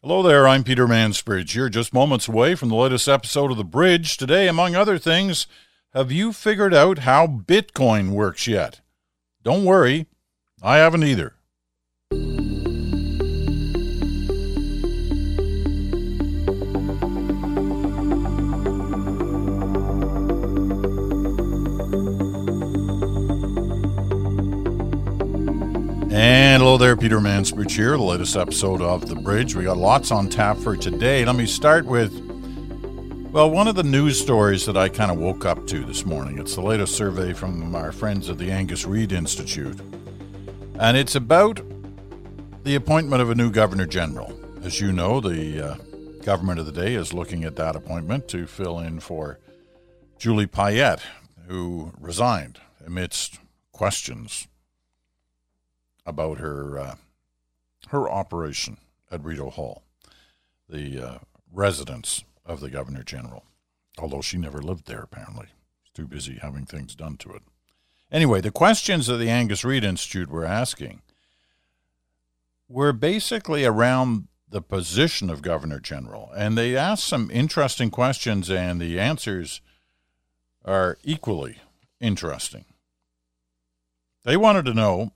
Hello there, I'm Peter Mansbridge. You're just moments away from the latest episode of The Bridge. Today, among other things, have you figured out how Bitcoin works yet? Don't worry, I haven't either. And hello there, Peter Mansbridge here, the latest episode of The Bridge. We got lots on tap for today. Let me start with, well, one of the news stories that I kind of woke up to this morning. It's the latest survey from our friends at the Angus Reid Institute. And it's about the appointment of a new Governor General. As you know, the uh, government of the day is looking at that appointment to fill in for Julie Payette, who resigned amidst questions about her uh, her operation at Rideau Hall, the uh, residence of the Governor General. Although she never lived there, apparently, she's too busy having things done to it. Anyway, the questions that the Angus Reid Institute were asking were basically around the position of Governor General, and they asked some interesting questions, and the answers are equally interesting. They wanted to know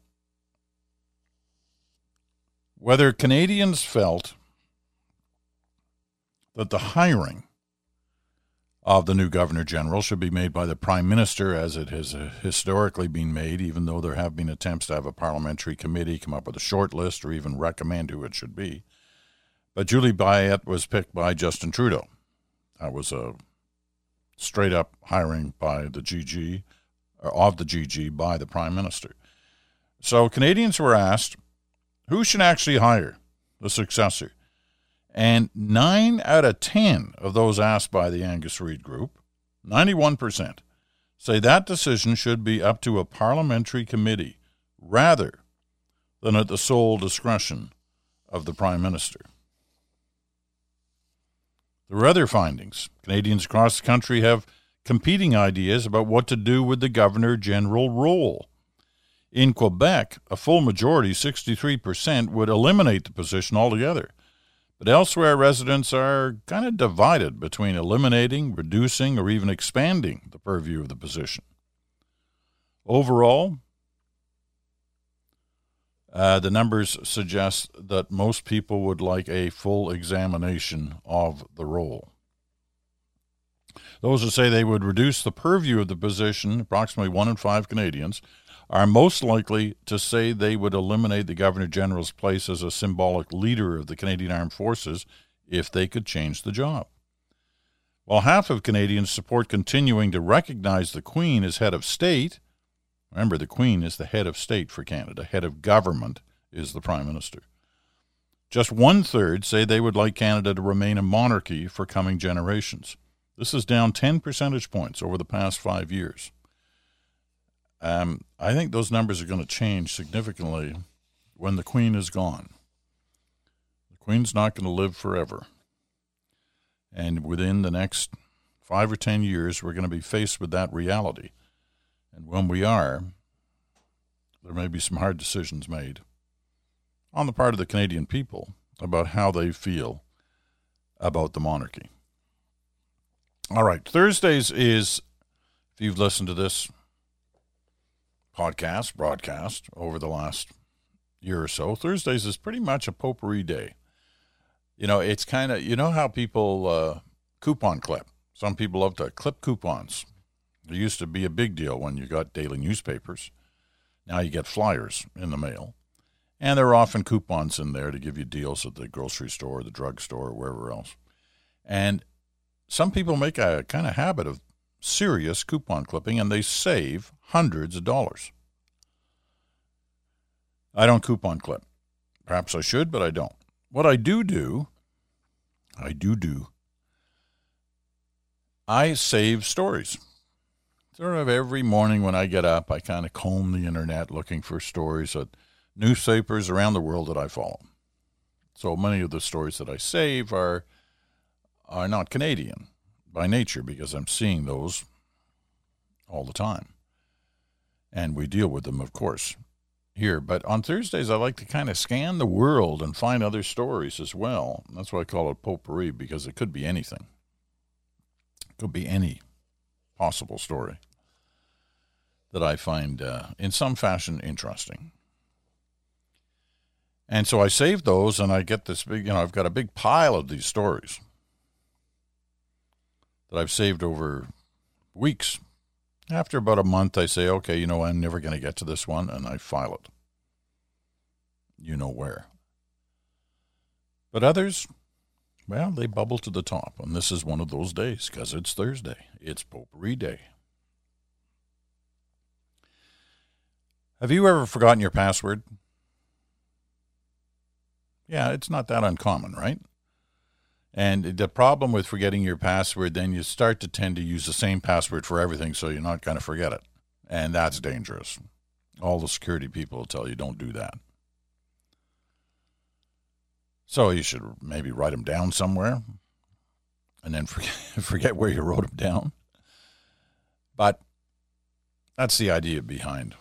whether Canadians felt that the hiring of the new Governor General should be made by the Prime Minister, as it has uh, historically been made, even though there have been attempts to have a parliamentary committee come up with a short list or even recommend who it should be. But Julie Payette was picked by Justin Trudeau. That was a straight up hiring by the GG, of the GG by the Prime Minister. So Canadians were asked who should actually hire the successor? And nine out of 10 of those asked by the Angus Reid Group, 91%, say that decision should be up to a parliamentary committee rather than at the sole discretion of the Prime Minister. There are other findings. Canadians across the country have competing ideas about what to do with the Governor General role. In Quebec, a full majority, 63%, would eliminate the position altogether. But elsewhere, residents are kind of divided between eliminating, reducing, or even expanding the purview of the position. Overall, uh, the numbers suggest that most people would like a full examination of the role. Those who say they would reduce the purview of the position, approximately one in five Canadians, are most likely to say they would eliminate the Governor General's place as a symbolic leader of the Canadian Armed Forces if they could change the job. While half of Canadians support continuing to recognize the Queen as head of state, remember the Queen is the head of state for Canada, head of government is the Prime Minister. Just one third say they would like Canada to remain a monarchy for coming generations. This is down 10 percentage points over the past five years. Um, I think those numbers are going to change significantly when the Queen is gone. The Queen's not going to live forever. And within the next five or ten years, we're going to be faced with that reality. And when we are, there may be some hard decisions made on the part of the Canadian people about how they feel about the monarchy. All right, Thursdays is, if you've listened to this podcast, broadcast over the last year or so, Thursdays is pretty much a potpourri day. You know, it's kind of, you know how people uh, coupon clip. Some people love to clip coupons. It used to be a big deal when you got daily newspapers. Now you get flyers in the mail. And there are often coupons in there to give you deals at the grocery store, the drugstore, or wherever else. And some people make a kind of habit of serious coupon clipping and they save hundreds of dollars. I don't coupon clip. Perhaps I should, but I don't. What I do do, I do do, I save stories. Sort of every morning when I get up, I kind of comb the internet looking for stories at newspapers around the world that I follow. So many of the stories that I save are are not Canadian by nature because I'm seeing those all the time. And we deal with them, of course, here. But on Thursdays, I like to kind of scan the world and find other stories as well. That's why I call it potpourri because it could be anything. It could be any possible story that I find uh, in some fashion interesting. And so I save those and I get this big, you know, I've got a big pile of these stories that I've saved over weeks. After about a month, I say, okay, you know, I'm never going to get to this one, and I file it. You know where. But others, well, they bubble to the top, and this is one of those days because it's Thursday. It's Potpourri Day. Have you ever forgotten your password? Yeah, it's not that uncommon, right? And the problem with forgetting your password, then you start to tend to use the same password for everything, so you're not going to forget it. And that's dangerous. All the security people will tell you don't do that. So you should maybe write them down somewhere and then forget, forget where you wrote them down. But that's the idea behind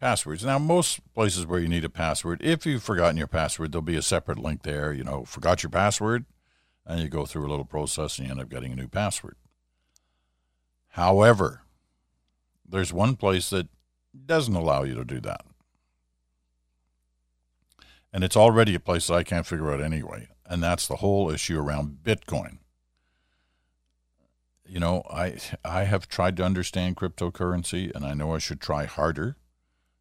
passwords. Now, most places where you need a password, if you've forgotten your password, there'll be a separate link there. You know, forgot your password and you go through a little process and you end up getting a new password. However, there's one place that doesn't allow you to do that. And it's already a place that I can't figure out anyway. And that's the whole issue around Bitcoin. You know, I I have tried to understand cryptocurrency and I know I should try harder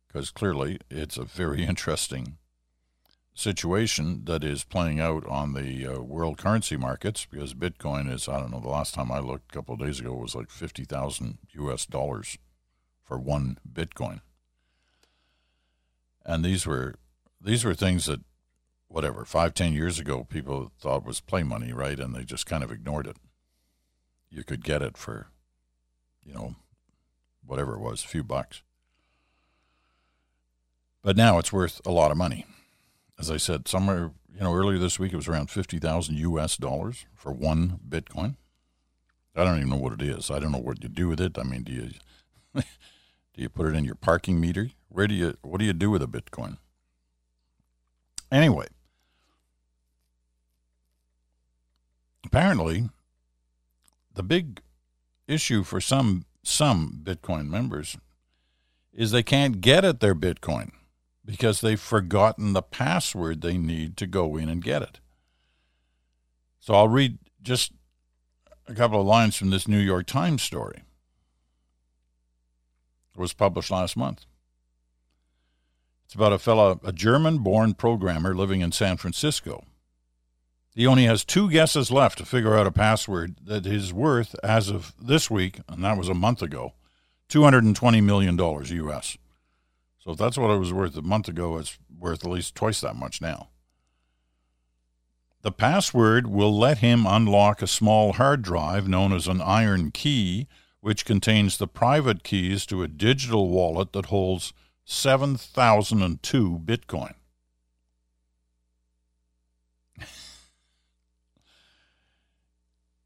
because clearly it's a very interesting situation that is playing out on the uh, world currency markets because Bitcoin is, I don't know, the last time I looked a couple of days ago was like 50,000 US dollars for one Bitcoin. And these were these were things that whatever, five, ten years ago people thought was play money, right? And they just kind of ignored it. You could get it for, you know, whatever it was, a few bucks. But now it's worth a lot of money as I said, somewhere, you know, earlier this week it was around 50,000 US dollars for one Bitcoin. I don't even know what it is. I don't know what you do with it. I mean, do you do you put it in your parking meter? Where do you what do you do with a Bitcoin? Anyway, apparently the big issue for some some Bitcoin members is they can't get at their Bitcoin because they've forgotten the password they need to go in and get it. So I'll read just a couple of lines from this New York Times story. It was published last month. It's about a fellow, a German born programmer living in San Francisco. He only has two guesses left to figure out a password that is worth, as of this week, and that was a month ago, $220 million US. So if that's what it was worth a month ago, it's worth at least twice that much now. The password will let him unlock a small hard drive known as an IronKey, which contains the private keys to a digital wallet that holds 7,002 Bitcoin.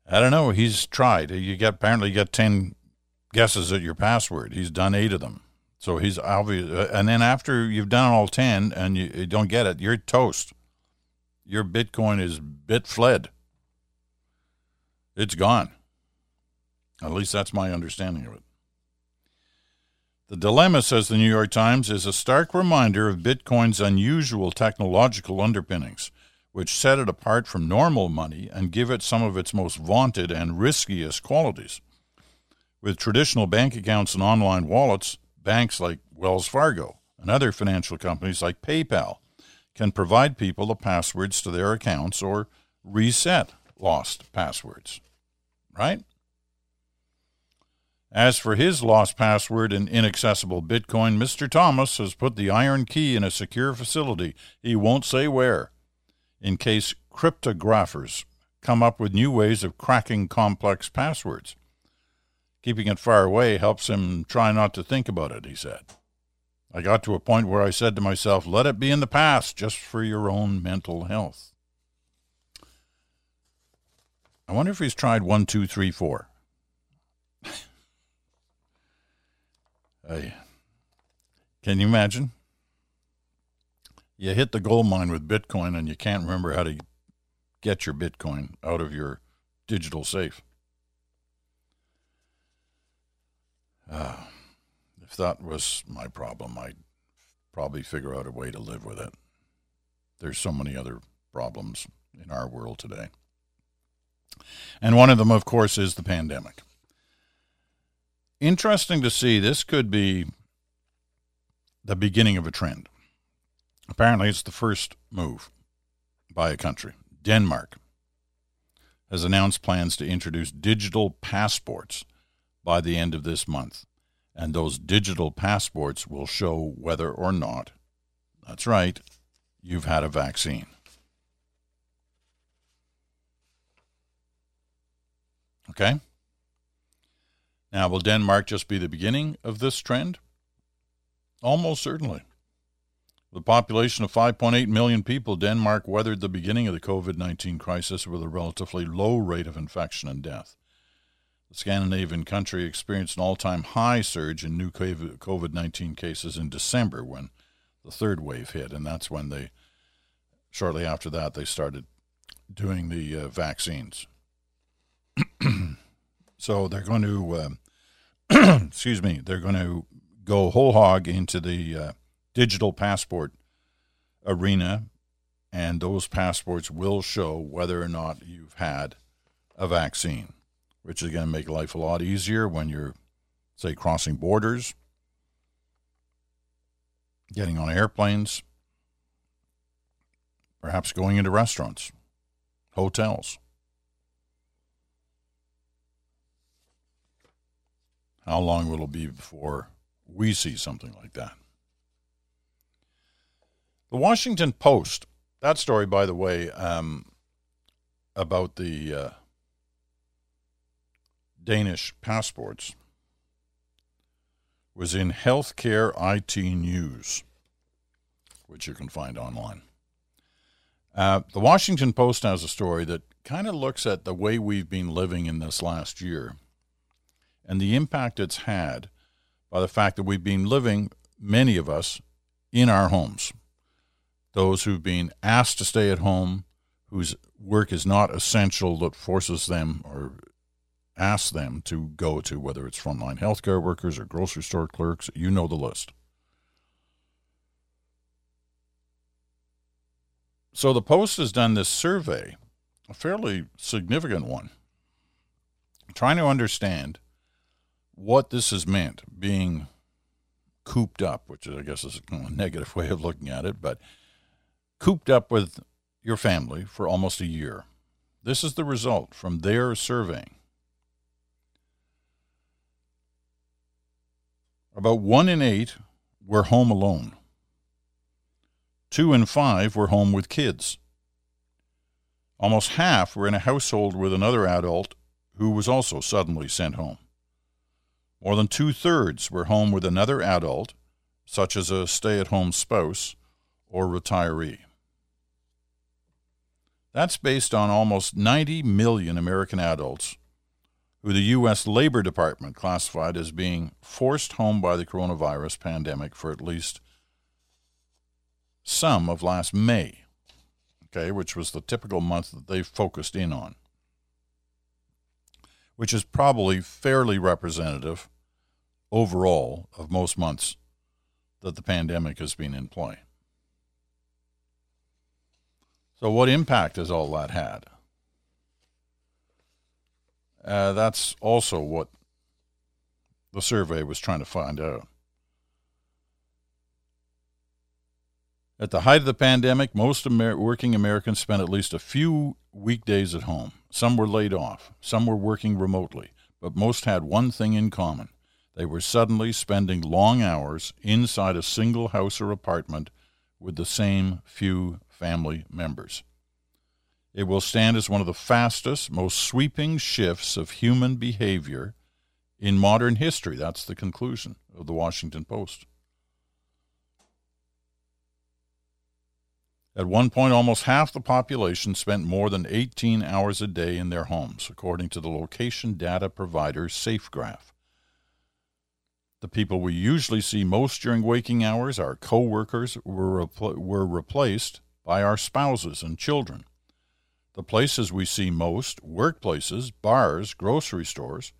I don't know. He's tried. You get apparently you get ten guesses at your password. He's done eight of them. So he's obvious. Uh, and then after you've done all 10 and you, you don't get it, you're toast. Your Bitcoin is bit fled. It's gone. At least that's my understanding of it. The dilemma, says the New York Times, is a stark reminder of Bitcoin's unusual technological underpinnings, which set it apart from normal money and give it some of its most vaunted and riskiest qualities. With traditional bank accounts and online wallets, banks like Wells Fargo and other financial companies like PayPal can provide people the passwords to their accounts or reset lost passwords. Right? As for his lost password and inaccessible Bitcoin, Mr. Thomas has put the IronKey in a secure facility. He won't say where, in case cryptographers come up with new ways of cracking complex passwords. Keeping it far away helps him try not to think about it, he said. I got to a point where I said to myself, let it be in the past just for your own mental health. I wonder if he's tried one, two, three, four. hey, can you imagine? you hit the gold mine with Bitcoin and you can't remember how to get your Bitcoin out of your digital safe. Uh, if that was my problem, I'd probably figure out a way to live with it. There's so many other problems in our world today. And one of them, of course, is the pandemic. Interesting to see, this could be the beginning of a trend. Apparently, it's the first move by a country. Denmark has announced plans to introduce digital passports by the end of this month. And those digital passports will show whether or not, that's right, you've had a vaccine. Okay? Now, will Denmark just be the beginning of this trend? Almost certainly. With a population of 5.8 million people, Denmark weathered the beginning of the COVID 19 crisis with a relatively low rate of infection and death. The Scandinavian country experienced an all time high surge in new COVID 19 cases in December when the third wave hit, and that's when they, shortly after that, they started doing the uh, vaccines. so they're going to, uh, excuse me, they're going to go whole hog into the uh, digital passport arena, and those passports will show whether or not you've had a vaccine, which is going to make life a lot easier when you're, say, crossing borders, getting on airplanes, perhaps going into restaurants, hotels. How long will it be before we see something like that? The Washington Post, that story, by the way, um, about the uh, Danish passports was in Healthcare IT News, which you can find online. Uh, the Washington Post has a story that kind of looks at the way we've been living in this last year and the impact it's had by the fact that we've been living, many of us, in our homes those who've been asked to stay at home, whose work is not essential that forces them or asks them to go to, whether it's frontline healthcare workers or grocery store clerks, you know the list. So the Post has done this survey, a fairly significant one, trying to understand what this has meant being cooped up, which I guess is a negative way of looking at it, but cooped up with your family for almost a year. This is the result from their surveying. About one in eight were home alone. Two in five were home with kids. Almost half were in a household with another adult who was also suddenly sent home. More than two thirds were home with another adult, such as a stay at home spouse or retiree. That's based on almost 90 million American adults who the U.S. Labor Department classified as being forced home by the coronavirus pandemic for at least some of last May, okay, which was the typical month that they focused in on, which is probably fairly representative overall of most months that the pandemic has been in play. So, what impact has all that had? Uh, that's also what the survey was trying to find out. At the height of the pandemic, most Amer- working Americans spent at least a few weekdays at home. Some were laid off, some were working remotely, but most had one thing in common. They were suddenly spending long hours inside a single house or apartment with the same few family members. It will stand as one of the fastest, most sweeping shifts of human behavior in modern history. That's the conclusion of the Washington Post. At one point, almost half the population spent more than 18 hours a day in their homes, according to the location data provider SafeGraph. The people we usually see most during waking hours, our co-workers, were, repl- were replaced by our spouses and children. The places we see most, workplaces, bars, grocery stores,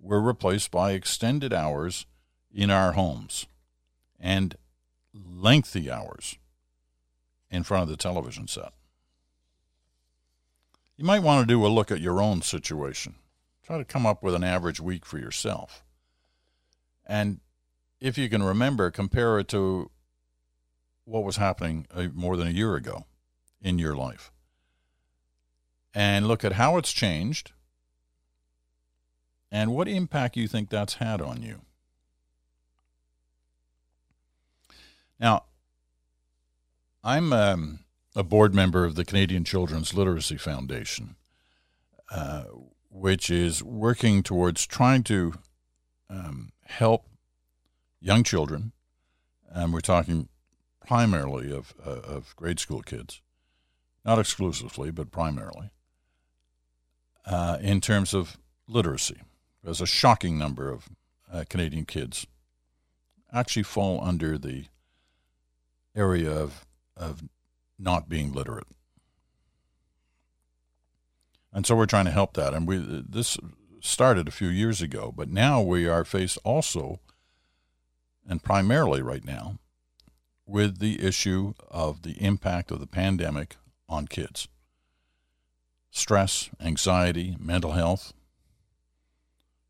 were replaced by extended hours in our homes and lengthy hours in front of the television set. You might want to do a look at your own situation. Try to come up with an average week for yourself. And if you can remember, compare it to what was happening uh, more than a year ago in your life. And look at how it's changed and what impact you think that's had on you. Now, I'm um, a board member of the Canadian Children's Literacy Foundation, uh, which is working towards trying to um, help young children, and we're talking primarily of, uh, of grade school kids, not exclusively, but primarily, uh, in terms of literacy. There's a shocking number of uh, Canadian kids actually fall under the area of, of not being literate. And so we're trying to help that. And we this started a few years ago, but now we are faced also, and primarily right now, with the issue of the impact of the pandemic on kids. Stress, anxiety, mental health.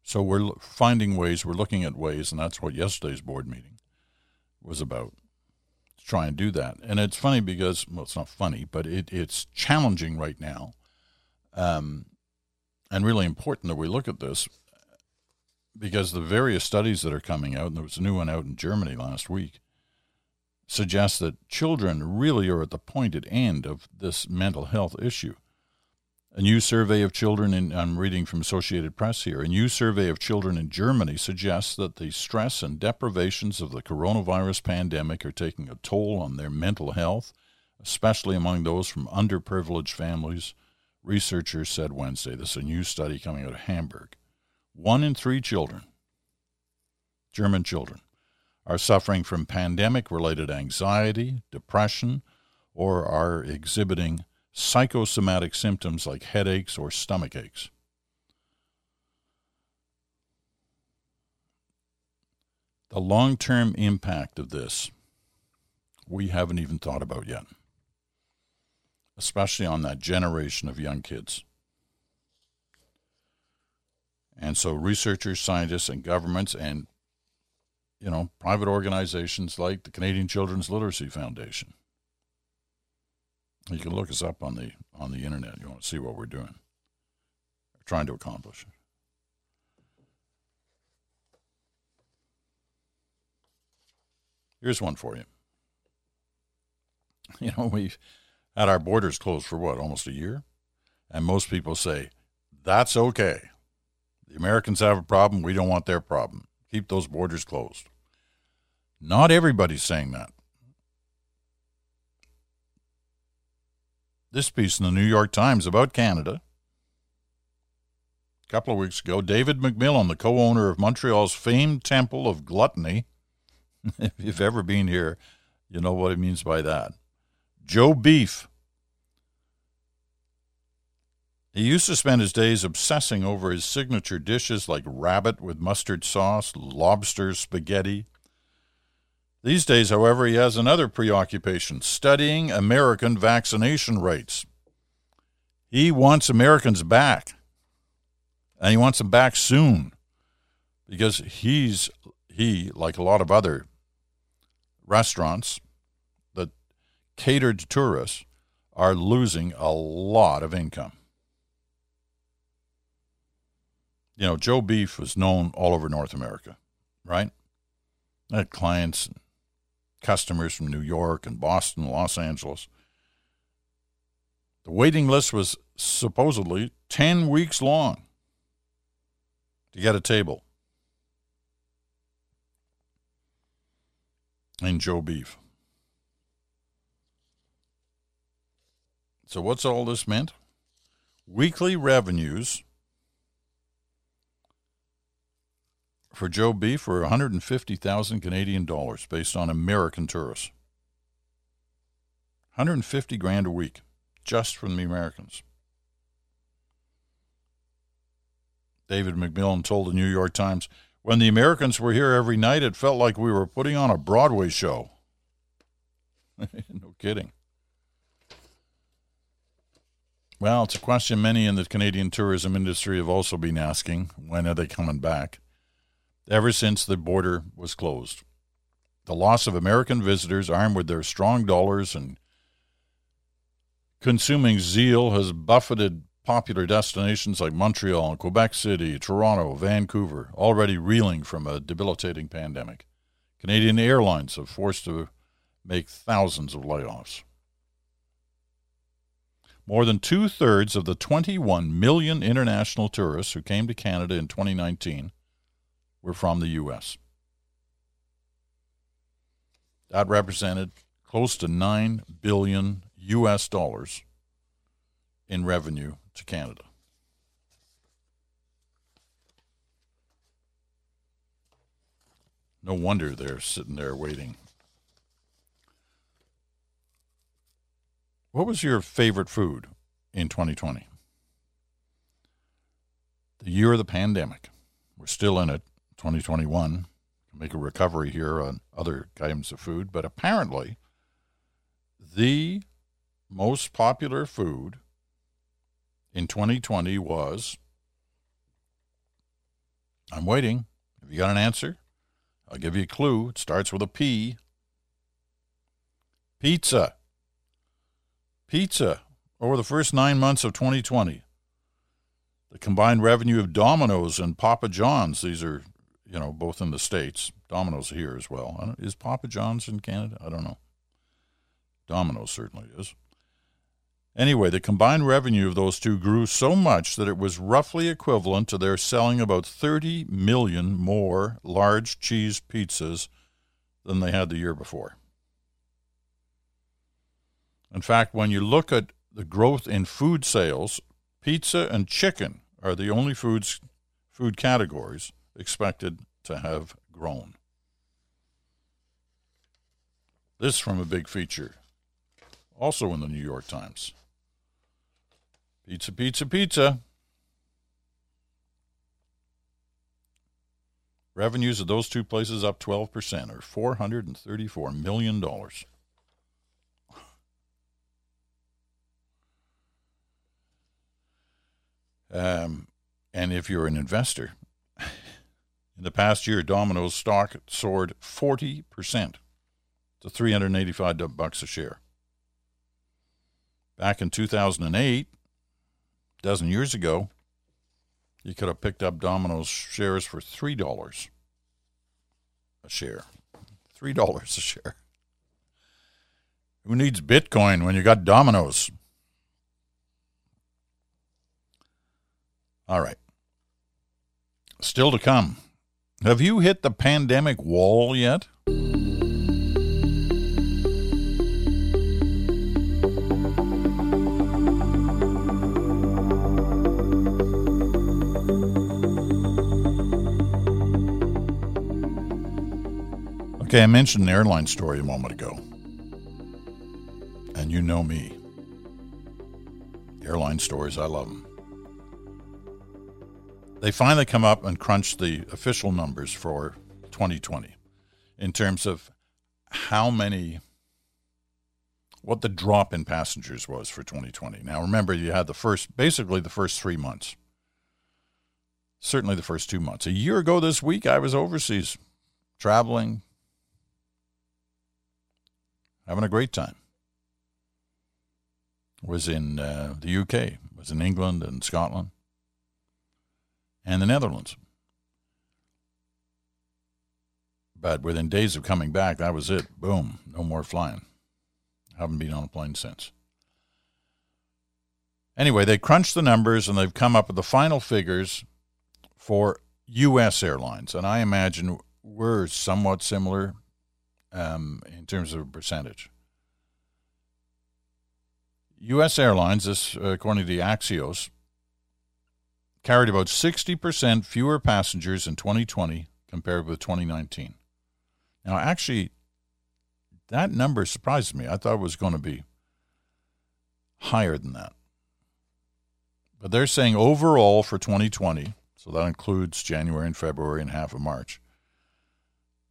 So we're finding ways, we're looking at ways, and that's what yesterday's board meeting was about to try and do that. And it's funny because, well, it's not funny, but it, it's challenging right now um, and really important that we look at this because the various studies that are coming out, and there was a new one out in Germany last week, suggest that children really are at the pointed end of this mental health issue. A new survey of children in, I'm reading from Associated Press here, a new survey of children in Germany suggests that the stress and deprivations of the coronavirus pandemic are taking a toll on their mental health, especially among those from underprivileged families, researchers said Wednesday. This is a new study coming out of Hamburg. One in three children, German children, are suffering from pandemic related anxiety, depression, or are exhibiting psychosomatic symptoms like headaches or stomach aches. The long term impact of this, we haven't even thought about yet, especially on that generation of young kids. And so, researchers, scientists, and governments, and you know, private organizations like the Canadian Children's Literacy Foundation you can look us up on the on the internet. You want to see what we're doing, we're trying to accomplish. Here's one for you. You know, we've had our borders closed for what, almost a year? And most people say, that's okay. The Americans have a problem. We don't want their problem. Keep those borders closed. Not everybody's saying that. This piece in the New York Times about Canada. A couple of weeks ago, David McMillan, the co owner of Montreal's famed Temple of Gluttony, if you've ever been here, you know what it means by that. Joe Beef. He used to spend his days obsessing over his signature dishes like rabbit with mustard sauce, lobster spaghetti, these days, however, he has another preoccupation studying American vaccination rates. He wants Americans back, and he wants them back soon because he's, he, like a lot of other restaurants that cater to tourists, are losing a lot of income. You know, Joe Beef was known all over North America, right? I had clients customers from New York and Boston, Los Angeles. The waiting list was supposedly 10 weeks long to get a table. in Joe Beef. So, what's all this meant? Weekly revenues for Joe B for 150,000 Canadian dollars based on American tourists. 150 grand a week just from the Americans. David McMillan told the New York Times, when the Americans were here every night, it felt like we were putting on a Broadway show. no kidding. Well, it's a question many in the Canadian tourism industry have also been asking when are they coming back? Ever since the border was closed. The loss of American visitors armed with their strong dollars and consuming zeal has buffeted popular destinations like Montreal, and Quebec City, Toronto, Vancouver, already reeling from a debilitating pandemic. Canadian airlines have forced to make thousands of layoffs. More than two thirds of the 21 million international tourists who came to Canada in 2019 were from the U.S. That represented close to 9 billion U.S. dollars in revenue to Canada. No wonder they're sitting there waiting. What was your favorite food in 2020? The year of the pandemic. We're still in it, 2021. to Make a recovery here on other items of food, but apparently the most popular food in 2020 was I'm waiting. Have you got an answer? I'll give you a clue. It starts with a P. Pizza. Pizza. Over the first nine months of 2020, the combined revenue of Domino's and Papa John's, these are, you know, both in the States. Domino's here as well. Is Papa John's in Canada? I don't know. Domino's certainly is. Anyway, the combined revenue of those two grew so much that it was roughly equivalent to their selling about 30 million more large cheese pizzas than they had the year before. In fact, when you look at the growth in food sales, pizza and chicken are the only foods food categories expected to have grown. This from a big feature, also in the New York Times. Pizza, pizza, pizza. Revenues of those two places up 12% or $434 million. Um, and if you're an investor, in the past year, Domino's stock soared 40% to 385 bucks a share. Back in 2008, a dozen years ago, you could have picked up Domino's shares for three dollars a share. Three dollars a share. Who needs Bitcoin when you got Domino's? All right. Still to come. Have you hit the pandemic wall yet? Okay, I mentioned an airline story a moment ago. And you know me. Airline stories, I love them. They finally come up and crunch the official numbers for 2020 in terms of how many, what the drop in passengers was for 2020. Now, remember, you had the first, basically the first three months, certainly the first two months. A year ago this week, I was overseas traveling, having a great time. Was in uh, the UK, was in England and Scotland, and the Netherlands. But within days of coming back, that was it. Boom, no more flying. Haven't been on a plane since. Anyway, they crunched the numbers and they've come up with the final figures for U.S. airlines. And I imagine we're somewhat similar um, in terms of percentage. U.S. Airlines, this according to the Axios, carried about 60% fewer passengers in 2020 compared with 2019. Now, actually, that number surprised me. I thought it was going to be higher than that. But they're saying overall for 2020, so that includes January and February and half of March,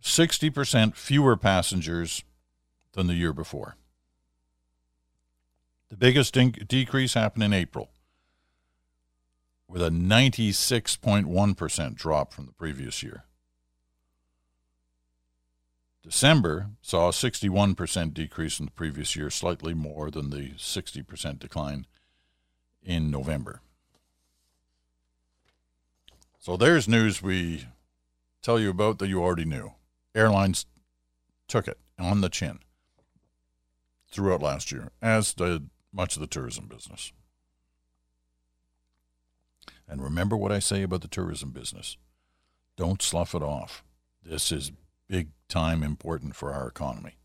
60% fewer passengers than the year before. The biggest decrease happened in April, with a 96.1% drop from the previous year. December saw a 61% decrease in the previous year, slightly more than the 60% decline in November. So there's news we tell you about that you already knew. Airlines took it on the chin throughout last year, as did much of the tourism business. And remember what I say about the tourism business don't slough it off. This is big time important for our economy.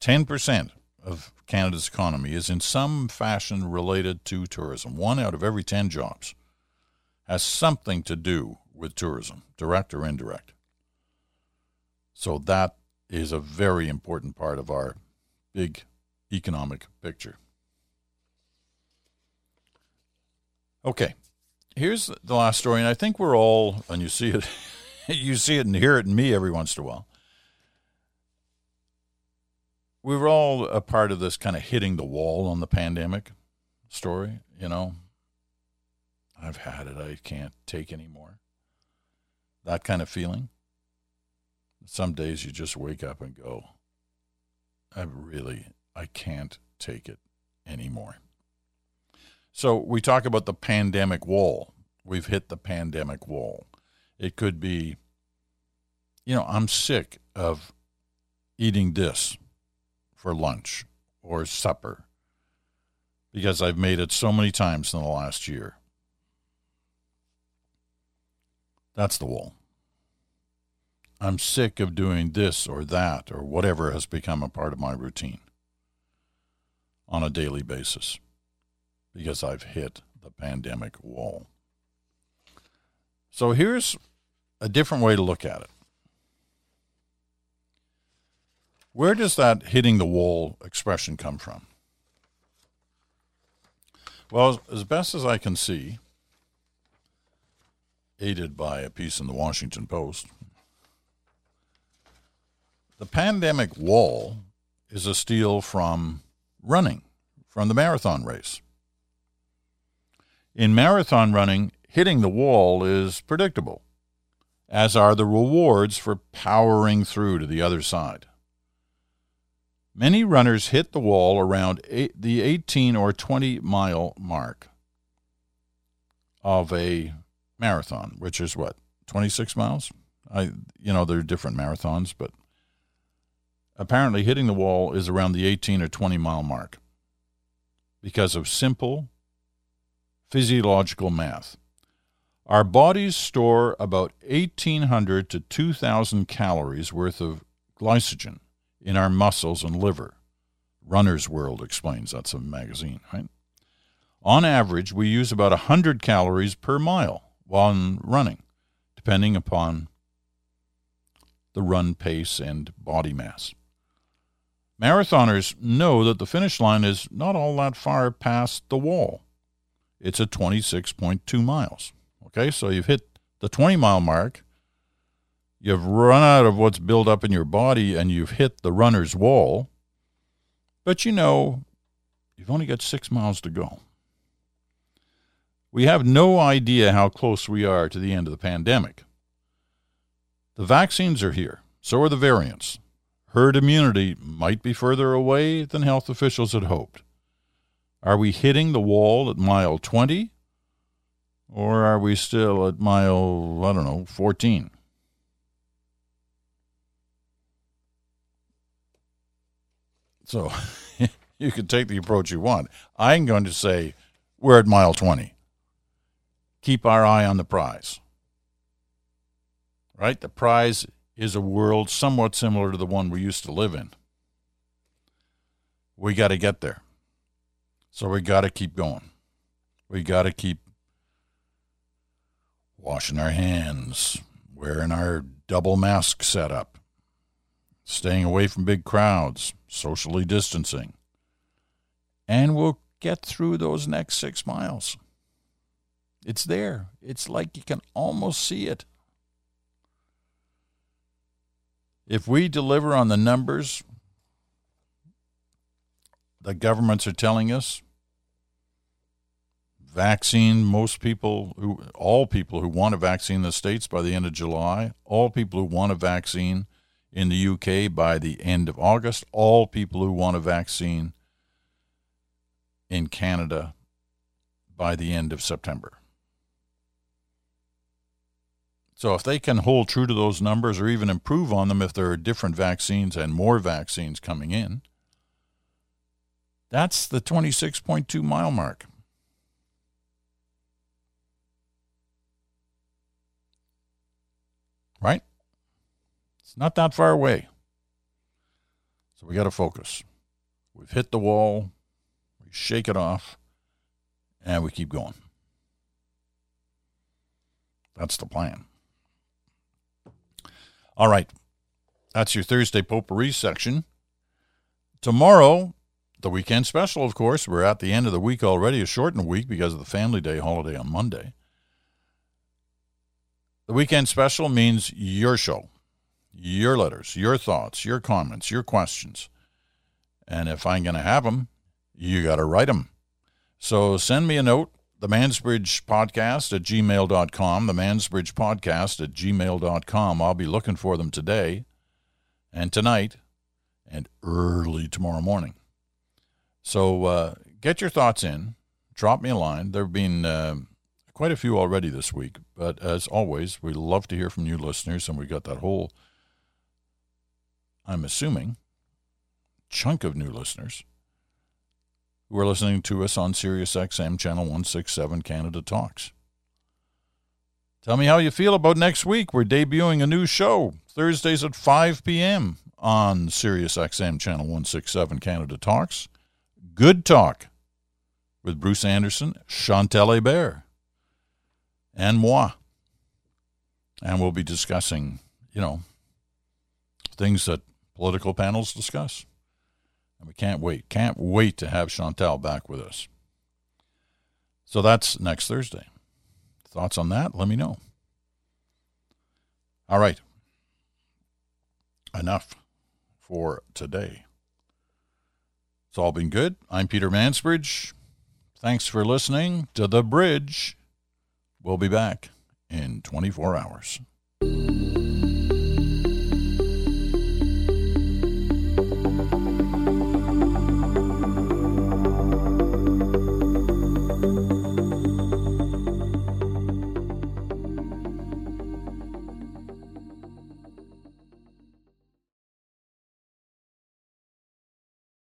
10% of Canada's economy is in some fashion related to tourism. One out of every 10 jobs has something to do with tourism, direct or indirect. So that is a very important part of our big economic picture. Okay, here's the last story, and I think we're all, and you see it, you see it and hear it in me every once in a while. We were all a part of this kind of hitting the wall on the pandemic story, you know. I've had it. I can't take anymore. That kind of feeling. Some days you just wake up and go, I really, I can't take it anymore. So we talk about the pandemic wall. We've hit the pandemic wall. It could be, you know, I'm sick of eating this for lunch or supper because I've made it so many times in the last year. That's the wall. I'm sick of doing this or that or whatever has become a part of my routine on a daily basis because I've hit the pandemic wall. So here's a different way to look at it. Where does that hitting the wall expression come from? Well, as best as I can see, aided by a piece in the Washington Post, the pandemic wall is a steal from running, from the marathon race. In marathon running, hitting the wall is predictable, as are the rewards for powering through to the other side. Many runners hit the wall around eight, the 18 or 20 mile mark of a marathon, which is what, 26 miles? I, you know, there are different marathons, but apparently hitting the wall is around the 18 or 20 mile mark because of simple physiological math. Our bodies store about 1,800 to 2,000 calories worth of glycogen in our muscles and liver. Runner's World explains that's a magazine, right? On average, we use about 100 calories per mile while running, depending upon the run pace and body mass. Marathoners know that the finish line is not all that far past the wall it's at 26.2 miles. Okay, so you've hit the 20 mile mark. You've run out of what's built up in your body and you've hit the runner's wall. But you know, you've only got six miles to go. We have no idea how close we are to the end of the pandemic. The vaccines are here, so are the variants. Herd immunity might be further away than health officials had hoped. Are we hitting the wall at mile 20? Or are we still at mile, I don't know, 14? So you can take the approach you want. I'm going to say we're at mile 20. Keep our eye on the prize. Right? The prize is a world somewhat similar to the one we used to live in. We got to get there. So we got to keep going. We got to keep washing our hands, wearing our double mask setup, staying away from big crowds, socially distancing. And we'll get through those next six miles. It's there. It's like you can almost see it. If we deliver on the numbers the governments are telling us, vaccine most people who all people who want a vaccine in the states by the end of July, all people who want a vaccine in the UK by the end of August, all people who want a vaccine in Canada by the end of September. So if they can hold true to those numbers or even improve on them if there are different vaccines and more vaccines coming in, that's the 26.2 mile mark. Right? It's not that far away. So we got to focus. We've hit the wall, we shake it off, and we keep going. That's the plan. All right. That's your Thursday potpourri section. Tomorrow, the weekend special, of course. We're at the end of the week already, a shortened week because of the Family Day holiday on Monday. The weekend special means your show, your letters, your thoughts, your comments, your questions. And if I'm going to have them, you got to write them. So send me a note, the Mansbridge Podcast at gmail.com, the Mansbridge Podcast at gmail.com. I'll be looking for them today and tonight and early tomorrow morning. So uh, get your thoughts in. Drop me a line. There have been. Uh, quite a few already this week. But as always, we love to hear from you listeners, and we got that whole, I'm assuming, chunk of new listeners who are listening to us on Sirius XM channel 167 Canada Talks. Tell me how you feel about next week. We're debuting a new show Thursdays at 5 p.m. on Sirius XM channel 167 Canada Talks. Good Talk with Bruce Anderson, Chantal Hébert and moi. And we'll be discussing, you know, things that political panels discuss. And we can't wait. Can't wait to have Chantal back with us. So that's next Thursday. Thoughts on that? Let me know. All right. Enough for today. It's all been good. I'm Peter Mansbridge. Thanks for listening to The Bridge. We'll be back in 24 hours.